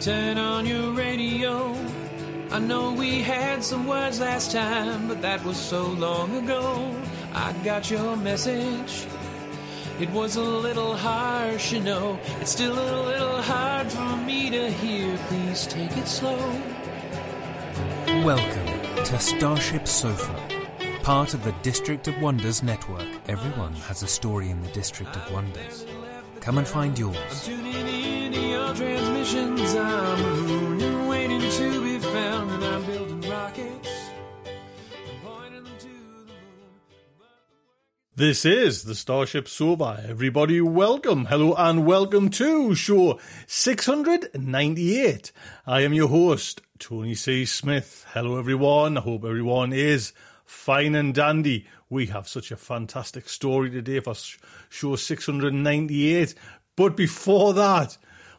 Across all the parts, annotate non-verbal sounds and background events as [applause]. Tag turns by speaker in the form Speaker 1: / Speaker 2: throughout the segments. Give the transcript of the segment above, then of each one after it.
Speaker 1: turn on your radio. I know we had some words last time, but that was so long ago. I got your message. It was a little harsh, you know. It's still a little hard for me to hear. Please take it slow.
Speaker 2: Welcome to Starship Sofa, part of the District of Wonders network. Everyone has a story in the District of Wonders. Come and find yours.
Speaker 1: Transmissions. I'm mooning, waiting to be found, and I'm building rockets.
Speaker 3: This is the Starship Sofa. Everybody, welcome, hello, and welcome to show 698. I am your host, Tony C. Smith. Hello, everyone. I hope everyone is fine and dandy. We have such a fantastic story today for show 698. But before that,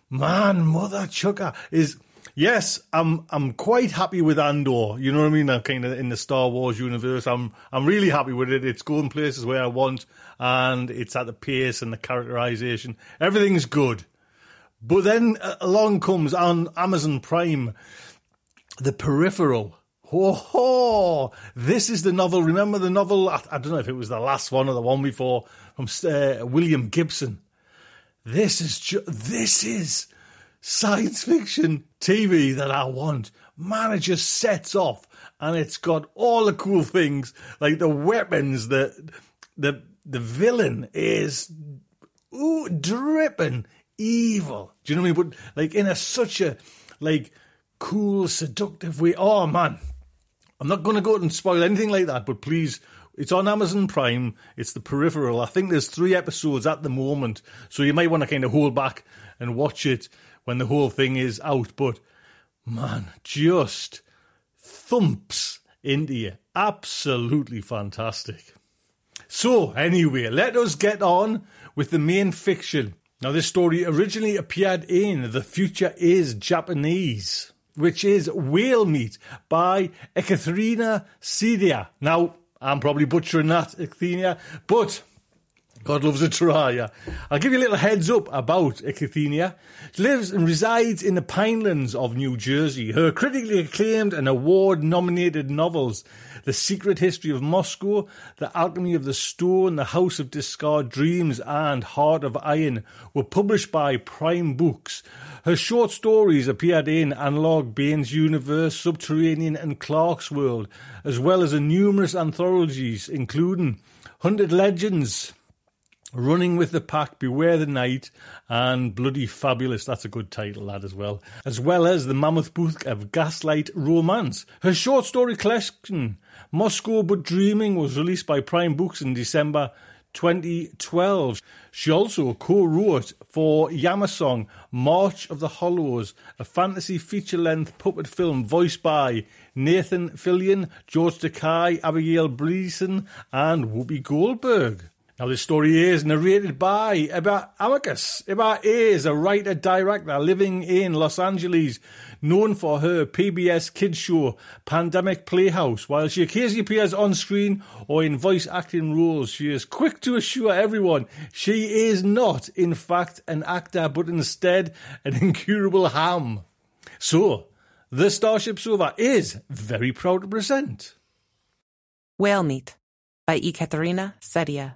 Speaker 3: man, Mother Chucker is. Yes, I'm I'm quite happy with Andor. You know what I mean? I'm kind of in the Star Wars universe. I'm I'm really happy with it. It's going places where I want, and it's at the pace and the characterization. Everything's good. But then uh, along comes on Amazon Prime, The Peripheral. Ho ho! This is the novel. Remember the novel? I, I don't know if it was the last one or the one before from uh, William Gibson. This is ju- this is science fiction TV that I want. Man, it just sets off, and it's got all the cool things like the weapons. The the the villain is ooh dripping evil. Do you know what I mean? But like in a such a like cool, seductive way. Oh man, I'm not going to go and spoil anything like that, but please, it's on Amazon Prime. It's the peripheral. I think there's three episodes at the moment, so you might want to kind of hold back and watch it when the whole thing is out. But man, just thumps into you. Absolutely fantastic. So, anyway, let us get on with the main fiction. Now, this story originally appeared in The Future is Japanese, which is Whale Meat by Ekaterina Sedia. Now, I'm probably butchering that, Ekaterina, but God loves a yeah. I'll give you a little heads up about Ekathenia. She lives and resides in the Pinelands of New Jersey. Her critically acclaimed and award nominated novels, The Secret History of Moscow, The Alchemy of the Stone, The House of Discard Dreams, and Heart of Iron, were published by Prime Books. Her short stories appeared in Analog Baen's Universe, Subterranean, and Clarkesworld, as well as in numerous anthologies, including Hunted Legends, Running with the Pack, Beware the Night, and Bloody Fabulous. That's a good title, that as well. As well as the Mammoth Book of Gaslight Romance. Her short story collection, Moscow But Dreaming, was released by Prime Books in December 2012. She also co-wrote for Yamasong March of the Hollows, a fantasy feature-length puppet film voiced by Nathan Fillion, George Takei, Abigail Breslin, and Whoopi Goldberg. Now, this story is narrated by Ebba Amicus. Ebba is a writer director living in Los Angeles, known for her PBS kids show Pandemic Playhouse. While she occasionally appears on screen or in voice acting roles, she is quick to assure everyone she is not, in fact, an actor, but instead an [laughs] incurable ham. So, the Starship Sofa is very proud to present
Speaker 4: Whale Meat by Ekaterina Sedia.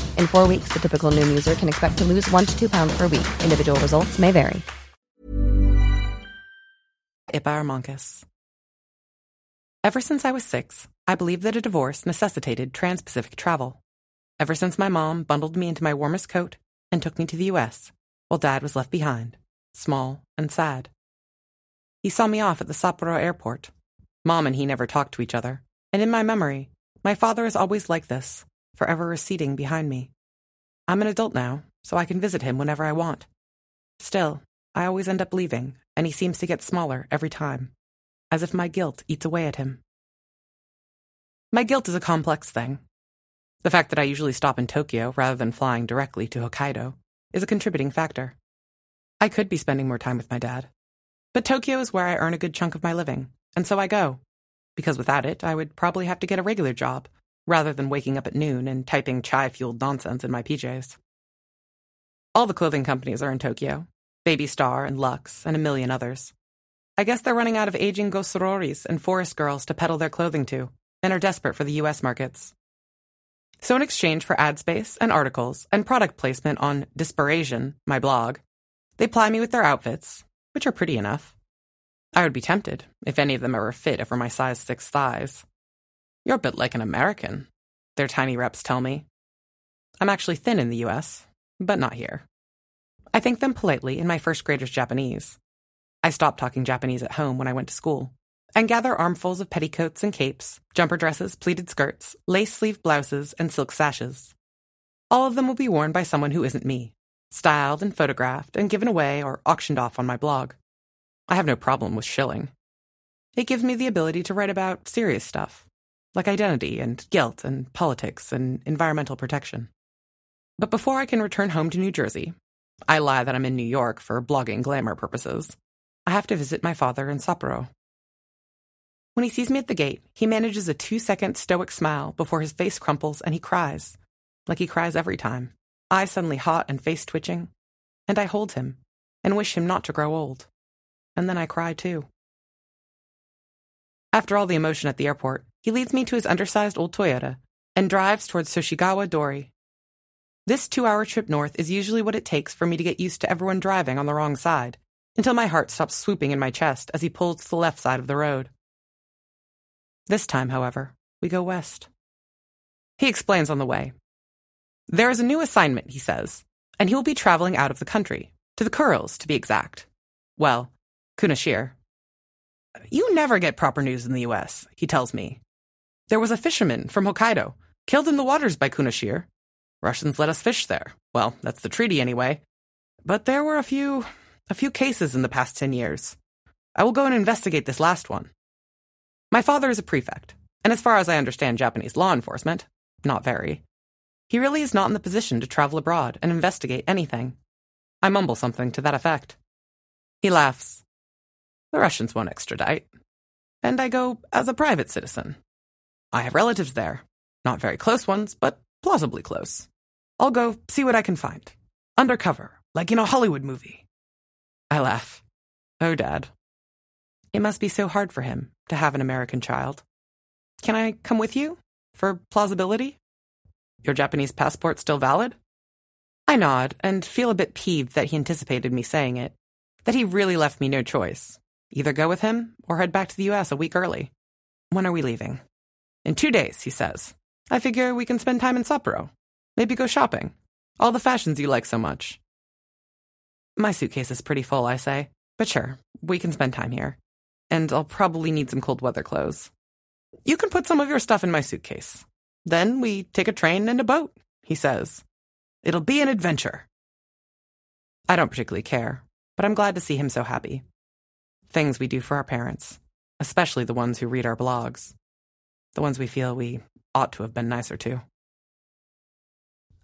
Speaker 5: In four weeks, the typical Noom user can expect to lose one to two pounds per week. Individual results may vary.
Speaker 4: Ibarmonkus. Ever since I was six, I believed that a divorce necessitated trans Pacific travel. Ever since my mom bundled me into my warmest coat and took me to the U.S., while dad was left behind, small and sad. He saw me off at the Sapporo airport. Mom and he never talked to each other, and in my memory, my father is always like this, forever receding behind me. I'm an adult now, so I can visit him whenever I want. Still, I always end up leaving, and he seems to get smaller every time, as if my guilt eats away at him. My guilt is a complex thing. The fact that I usually stop in Tokyo rather than flying directly to Hokkaido is a contributing factor. I could be spending more time with my dad. But Tokyo is where I earn a good chunk of my living, and so I go. Because without it, I would probably have to get a regular job, rather than waking up at noon and typing chai fueled nonsense in my PJs. All the clothing companies are in Tokyo Baby Star and Lux, and a million others. I guess they're running out of aging gosororis and forest girls to peddle their clothing to, and are desperate for the US markets. So, in exchange for ad space and articles and product placement on Dispiration, my blog, they ply me with their outfits, which are pretty enough. I would be tempted if any of them ever fit over my size 6 thighs. You're a bit like an American, their tiny reps tell me. I'm actually thin in the US, but not here. I thank them politely in my first grader's Japanese. I stopped talking Japanese at home when I went to school, and gather armfuls of petticoats and capes, jumper dresses, pleated skirts, lace sleeve blouses, and silk sashes. All of them will be worn by someone who isn't me, styled and photographed and given away or auctioned off on my blog. I have no problem with shilling. It gives me the ability to write about serious stuff, like identity and guilt and politics and environmental protection. But before I can return home to New Jersey, I lie that I'm in New York for blogging glamour purposes. I have to visit my father in Sapporo. When he sees me at the gate, he manages a two second stoic smile before his face crumples and he cries, like he cries every time, eyes suddenly hot and face twitching. And I hold him and wish him not to grow old. And then I cry too. After all the emotion at the airport, he leads me to his undersized old Toyota and drives towards Soshigawa Dori. This two hour trip north is usually what it takes for me to get used to everyone driving on the wrong side, until my heart stops swooping in my chest as he pulls to the left side of the road. This time, however, we go west. He explains on the way. There is a new assignment, he says, and he will be traveling out of the country, to the Kurils, to be exact. Well, Kunashir. You never get proper news in the US, he tells me. There was a fisherman from Hokkaido, killed in the waters by Kunashir. Russians let us fish there. Well, that's the treaty anyway. But there were a few a few cases in the past 10 years. I will go and investigate this last one. My father is a prefect, and as far as I understand Japanese law enforcement, not very. He really is not in the position to travel abroad and investigate anything. I mumble something to that effect. He laughs. The Russians won't extradite. And I go as a private citizen. I have relatives there. Not very close ones, but plausibly close. I'll go see what I can find. Undercover, like in a Hollywood movie. I laugh. Oh, Dad. It must be so hard for him to have an American child. Can I come with you? For plausibility? Your Japanese passport still valid? I nod and feel a bit peeved that he anticipated me saying it, that he really left me no choice. Either go with him or head back to the US a week early. When are we leaving? In two days, he says. I figure we can spend time in Sapporo. Maybe go shopping. All the fashions you like so much. My suitcase is pretty full, I say. But sure, we can spend time here. And I'll probably need some cold weather clothes. You can put some of your stuff in my suitcase. Then we take a train and a boat, he says. It'll be an adventure. I don't particularly care, but I'm glad to see him so happy. Things we do for our parents, especially the ones who read our blogs, the ones we feel we ought to have been nicer to.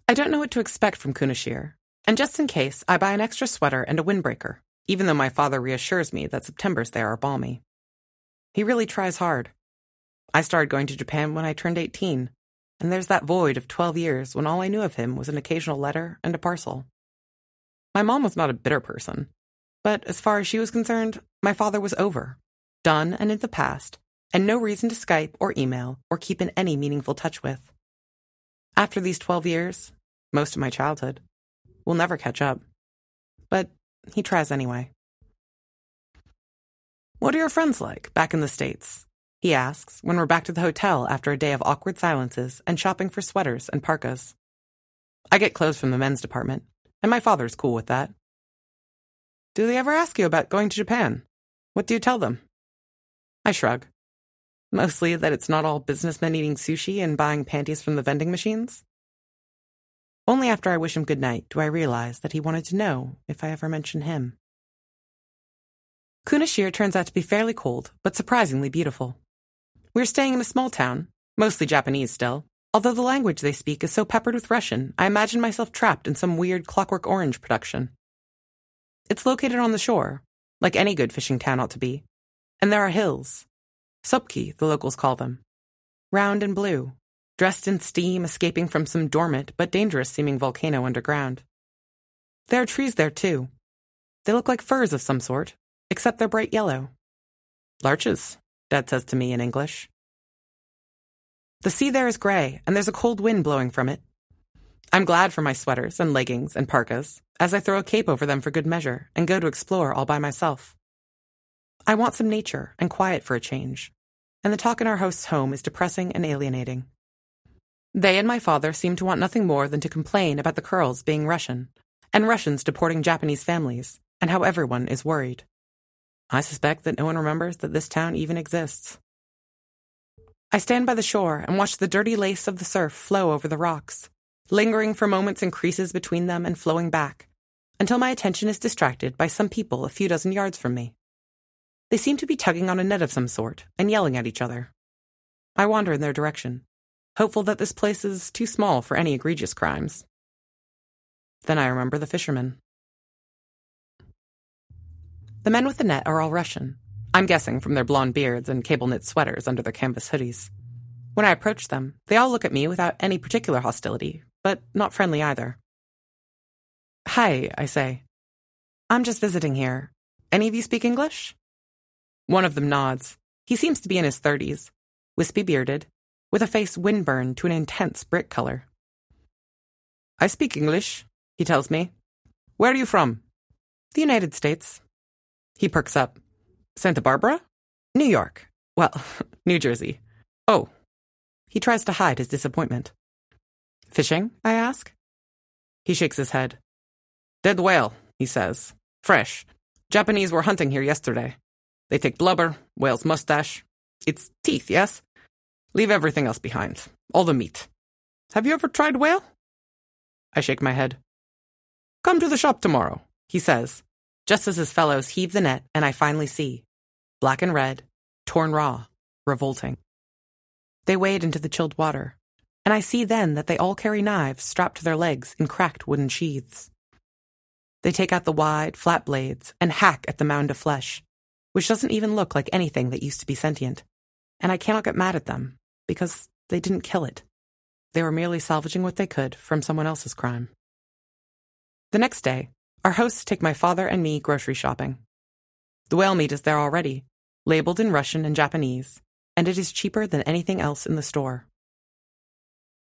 Speaker 4: I don't know what to expect from Kunashir, and just in case, I buy an extra sweater and a windbreaker, even though my father reassures me that Septembers there are balmy. He really tries hard. I started going to Japan when I turned 18, and there's that void of 12 years when all I knew of him was an occasional letter and a parcel. My mom was not a bitter person, but as far as she was concerned, my father was over, done and in the past, and no reason to Skype or email or keep in any meaningful touch with. After these 12 years, most of my childhood, we'll never catch up. But he tries anyway. What are your friends like back in the States? He asks when we're back to the hotel after a day of awkward silences and shopping for sweaters and parkas. I get clothes from the men's department, and my father's cool with that. Do they ever ask you about going to Japan? What do you tell them? I shrug. Mostly that it's not all businessmen eating sushi and buying panties from the vending machines. Only after I wish him good night do I realize that he wanted to know if I ever mention him. Kunashir turns out to be fairly cold, but surprisingly beautiful. We're staying in a small town, mostly Japanese still, although the language they speak is so peppered with Russian, I imagine myself trapped in some weird Clockwork Orange production. It's located on the shore, like any good fishing town ought to be, and there are hills. Sopki, the locals call them. Round and blue, dressed in steam escaping from some dormant but dangerous seeming volcano underground. There are trees there, too. They look like firs of some sort, except they're bright yellow. Larches, Dad says to me in English. The sea there is gray, and there's a cold wind blowing from it. I'm glad for my sweaters and leggings and parkas, as I throw a cape over them for good measure and go to explore all by myself. I want some nature and quiet for a change, and the talk in our host's home is depressing and alienating. They and my father seem to want nothing more than to complain about the Kurils being Russian, and Russians deporting Japanese families, and how everyone is worried. I suspect that no one remembers that this town even exists. I stand by the shore and watch the dirty lace of the surf flow over the rocks, lingering for moments in creases between them and flowing back, until my attention is distracted by some people a few dozen yards from me. They seem to be tugging on a net of some sort and yelling at each other. I wander in their direction, hopeful that this place is too small for any egregious crimes. Then I remember the fishermen. The men with the net are all Russian, I'm guessing from their blond beards and cable knit sweaters under their canvas hoodies. When I approach them, they all look at me without any particular hostility, but not friendly either. Hi, I say. I'm just visiting here. Any of you speak English? One of them nods. He seems to be in his thirties, wispy bearded, with a face windburned to an intense brick color. I speak English, he tells me. Where are you from? The United States. He perks up. Santa Barbara? New York. Well, [laughs] New Jersey. Oh. He tries to hide his disappointment. Fishing? I ask. He shakes his head. Dead whale, he says. Fresh. Japanese were hunting here yesterday. They take blubber, whale's mustache. It's teeth, yes? Leave everything else behind. All the meat. Have you ever tried whale? I shake my head. Come to the shop tomorrow, he says, just as his fellows heave the net and I finally see. Black and red, torn raw, revolting. They wade into the chilled water, and I see then that they all carry knives strapped to their legs in cracked wooden sheaths. They take out the wide, flat blades and hack at the mound of flesh, which doesn't even look like anything that used to be sentient. And I cannot get mad at them, because they didn't kill it. They were merely salvaging what they could from someone else's crime. The next day, our hosts take my father and me grocery shopping. The whale meat is there already, labeled in Russian and Japanese, and it is cheaper than anything else in the store.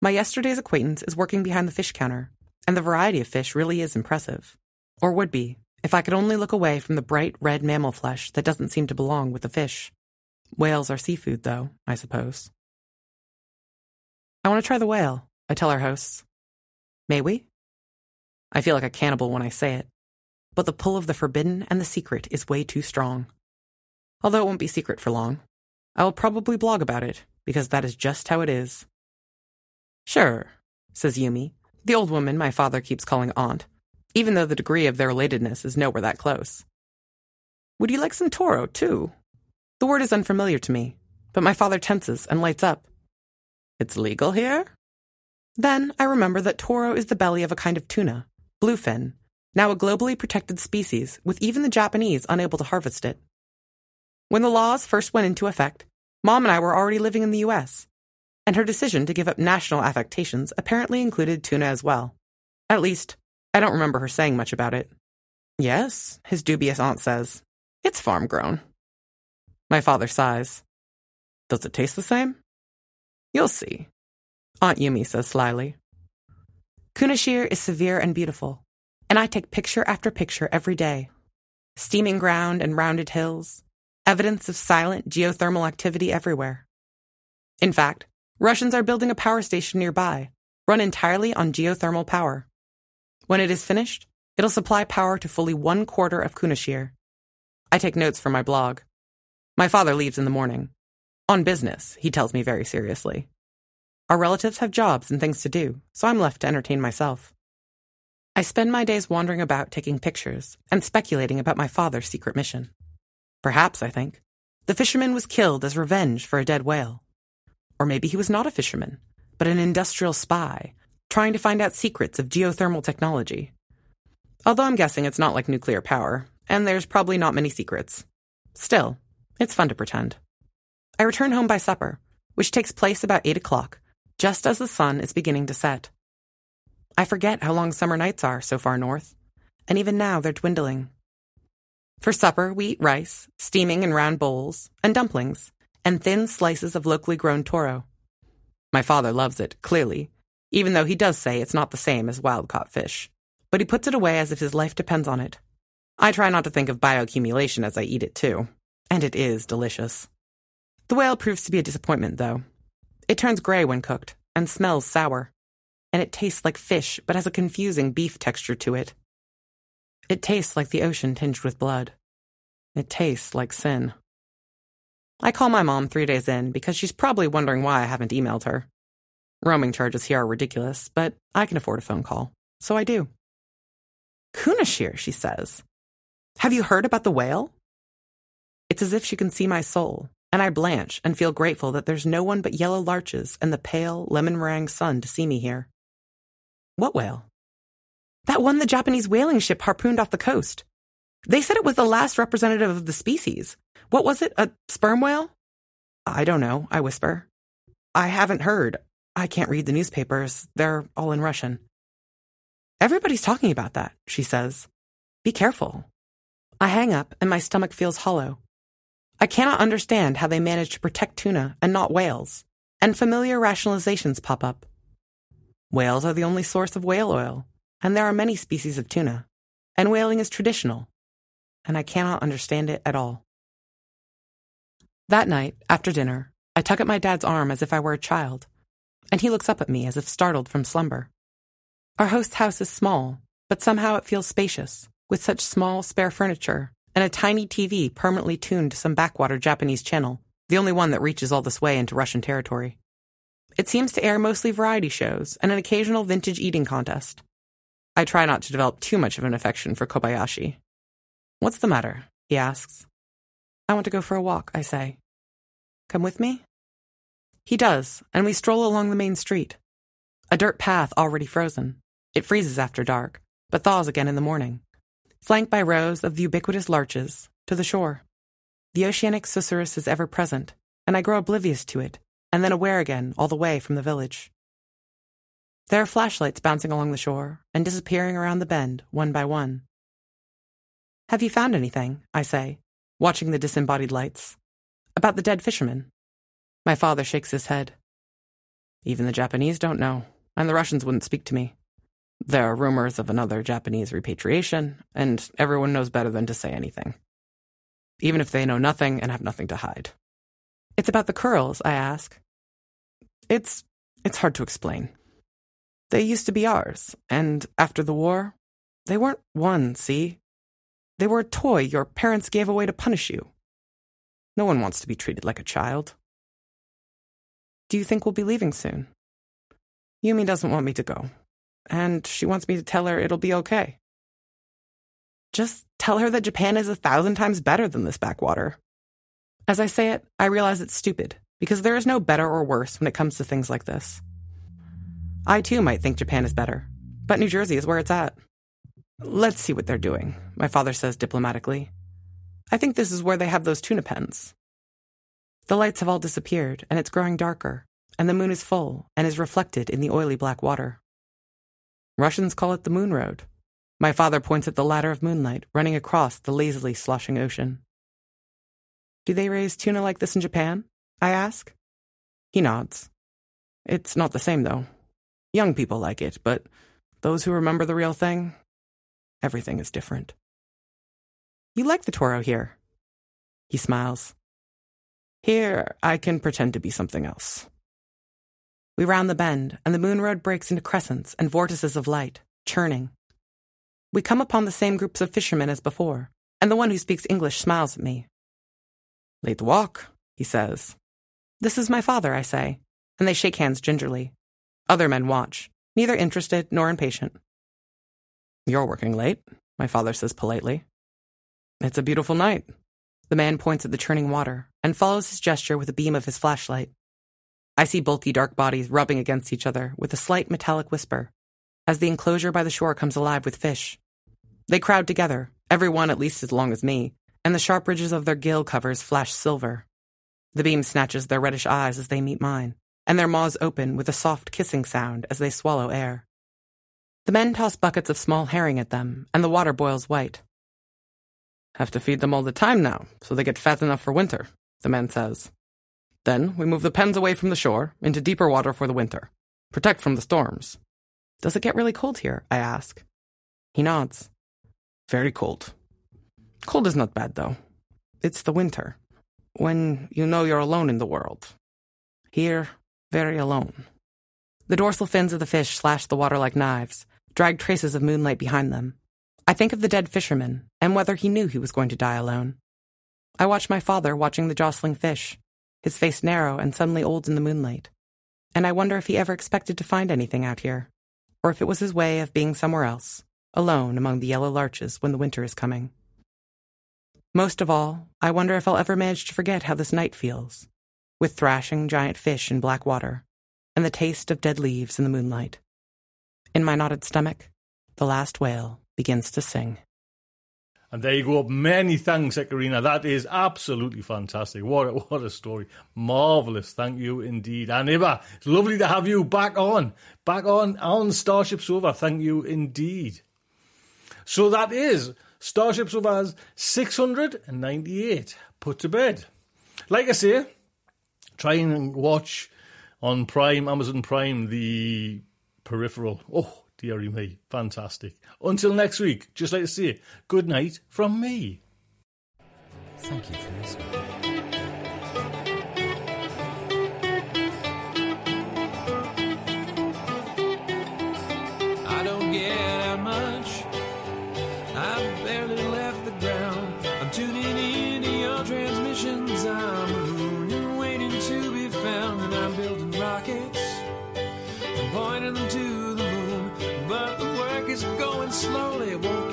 Speaker 4: My yesterday's acquaintance is working behind the fish counter, and the variety of fish really is impressive. Or would be, if I could only look away from the bright red mammal flesh that doesn't seem to belong with the fish. Whales are seafood, though, I suppose. I want to try the whale, I tell our hosts. May we? I feel like a cannibal when I say it, but the pull of the forbidden and the secret is way too strong. Although it won't be secret for long. I will probably blog about it, because that is just how it is. Sure, says Yumi, the old woman my father keeps calling aunt, even though the degree of their relatedness is nowhere that close. Would you like some toro, too? The word is unfamiliar to me, but my father tenses and lights up. It's legal here? Then I remember that toro is the belly of a kind of tuna, bluefin, now a globally protected species, with even the Japanese unable to harvest it. When the laws first went into effect, Mom and I were already living in the US, and her decision to give up national affectations apparently included tuna as well. At least, I don't remember her saying much about it. Yes, his dubious aunt says. It's farm grown. My father sighs. Does it taste the same? You'll see. Aunt Yumi says slyly. Kunashir is severe and beautiful, and I take picture after picture every day. Steaming ground and rounded hills, evidence of silent geothermal activity everywhere. In fact, Russians are building a power station nearby, run entirely on geothermal power. When it is finished, it'll supply power to fully one quarter of Kunashir. I take notes for my blog. My father leaves in the morning. On business, he tells me very seriously. Our relatives have jobs and things to do, so I'm left to entertain myself. I spend my days wandering about taking pictures and speculating about my father's secret mission. Perhaps, I think, the fisherman was killed as revenge for a dead whale. Or maybe he was not a fisherman, but an industrial spy, trying to find out secrets of geothermal technology. Although I'm guessing it's not like nuclear power, and there's probably not many secrets. Still, it's fun to pretend. I return home by supper, which takes place about 8 o'clock, just as the sun is beginning to set. I forget how long summer nights are so far north, and even now they're dwindling. For supper, we eat rice, steaming in round bowls, and dumplings, and thin slices of locally grown toro. My father loves it, clearly, even though he does say it's not the same as wild caught fish. But he puts it away as if his life depends on it. I try not to think of bioaccumulation as I eat it, too. And it is delicious. The whale proves to be a disappointment, though. It turns gray when cooked, and smells sour. And it tastes like fish, but has a confusing beef texture to it. It tastes like the ocean tinged with blood. It tastes like sin. I call my mom three days in because she's probably wondering why I haven't emailed her. Roaming charges here are ridiculous, but I can afford a phone call, so I do. Kunashir, she says. Have you heard about the whale? It's as if she can see my soul, and I blanch and feel grateful that there's no one but yellow larches and the pale lemon meringue sun to see me here. What whale? That one the Japanese whaling ship harpooned off the coast. They said it was the last representative of the species. What was it? A sperm whale? I don't know, I whisper. I haven't heard. I can't read the newspapers. They're all in Russian. Everybody's talking about that, she says. Be careful. I hang up and my stomach feels hollow. I cannot understand how they manage to protect tuna and not whales, and familiar rationalizations pop up. Whales are the only source of whale oil and there are many species of tuna, and whaling is traditional, and I cannot understand it at all. That night, after dinner, I tug at my dad's arm as if I were a child, and he looks up at me as if startled from slumber. Our host's house is small, but somehow it feels spacious, with such small, spare furniture and a tiny TV permanently tuned to some backwater Japanese channel, the only one that reaches all this way into Russian territory. It seems to air mostly variety shows and an occasional vintage eating contest, I try not to develop too much of an affection for Kobayashi. What's the matter? he asks. I want to go for a walk, I say. Come with me? He does, and we stroll along the main street. A dirt path already frozen. It freezes after dark, but thaws again in the morning. Flanked by rows of the ubiquitous larches, to the shore. The oceanic susurrus is ever present, and I grow oblivious to it, and then aware again all the way from the village. There are flashlights bouncing along the shore and disappearing around the bend, one by one. Have you found anything? I say, watching the disembodied lights. About the dead fisherman. My father shakes his head. Even the Japanese don't know, and the Russians wouldn't speak to me. There are rumors of another Japanese repatriation, and everyone knows better than to say anything. Even if they know nothing and have nothing to hide. It's about the Kurils, I ask. It's it's hard to explain. They used to be ours, and after the war, they weren't one, see? They were a toy your parents gave away to punish you. No one wants to be treated like a child. Do you think we'll be leaving soon? Yumi doesn't want me to go, and she wants me to tell her it'll be okay. Just tell her that Japan is a thousand times better than this backwater. As I say it, I realize it's stupid, because there is no better or worse when it comes to things like this. I too might think Japan is better, but New Jersey is where it's at. Let's see what they're doing, my father says diplomatically. I think this is where they have those tuna pens. The lights have all disappeared, and it's growing darker, and the moon is full and is reflected in the oily black water. Russians call it the Moon Road. My father points at the ladder of moonlight running across the lazily sloshing ocean. Do they raise tuna like this in Japan? I ask. He nods. It's not the same, though. Young people like it, but those who remember the real thing, everything is different. You like the Toro here. He smiles. Here, I can pretend to be something else. We round the bend, and the moon road breaks into crescents and vortices of light, churning. We come upon the same groups of fishermen as before, and the one who speaks English smiles at me. Late walk, he says. This is my father, I say, and they shake hands gingerly. Other men watch, neither interested nor impatient. You're working late, my father says politely. It's a beautiful night. The man points at the churning water and follows his gesture with a beam of his flashlight. I see bulky dark bodies rubbing against each other with a slight metallic whisper as the enclosure by the shore comes alive with fish. They crowd together, every one at least as long as me, and the sharp ridges of their gill covers flash silver. The beam snatches their reddish eyes as they meet mine, and their maws open with a soft kissing sound as they swallow air. The men toss buckets of small herring at them, and the water boils white. Have to feed them all the time now, so they get fat enough for winter, the man says. Then we move the pens away from the shore, into deeper water for the winter. Protect from the storms. Does it get really cold here? I ask. He nods. Very cold. Cold is not bad, though. It's the winter, when you know you're alone in the world. Here, very alone. The dorsal fins of the fish slash the water like knives, drag traces of moonlight behind them. I think of the dead fisherman and whether he knew he was going to die alone. I watch my father watching the jostling fish, his face narrow and suddenly old in the moonlight. And I wonder if he ever expected to find anything out here, or if it was his way of being somewhere else, alone among the yellow larches when the winter is coming. Most of all, I wonder if I'll ever manage to forget how this night feels, with thrashing giant fish in black water, and the taste of dead leaves in the moonlight. In my knotted stomach, the last whale begins to sing.
Speaker 3: And there you go. Many thanks, Ekarina. That is absolutely fantastic. What a, [laughs] what a story. Marvelous. Thank you indeed. And Iba, it's lovely to have you back on. Back on on Starship Sofa. Thank you indeed. So that is Starship Sofa's 698 put to bed. Like I say, try and watch on Prime, Amazon Prime, the peripheral. Oh, dearie me. Fantastic. Until next week, just like to say, good night from me.
Speaker 2: Thank you for listening.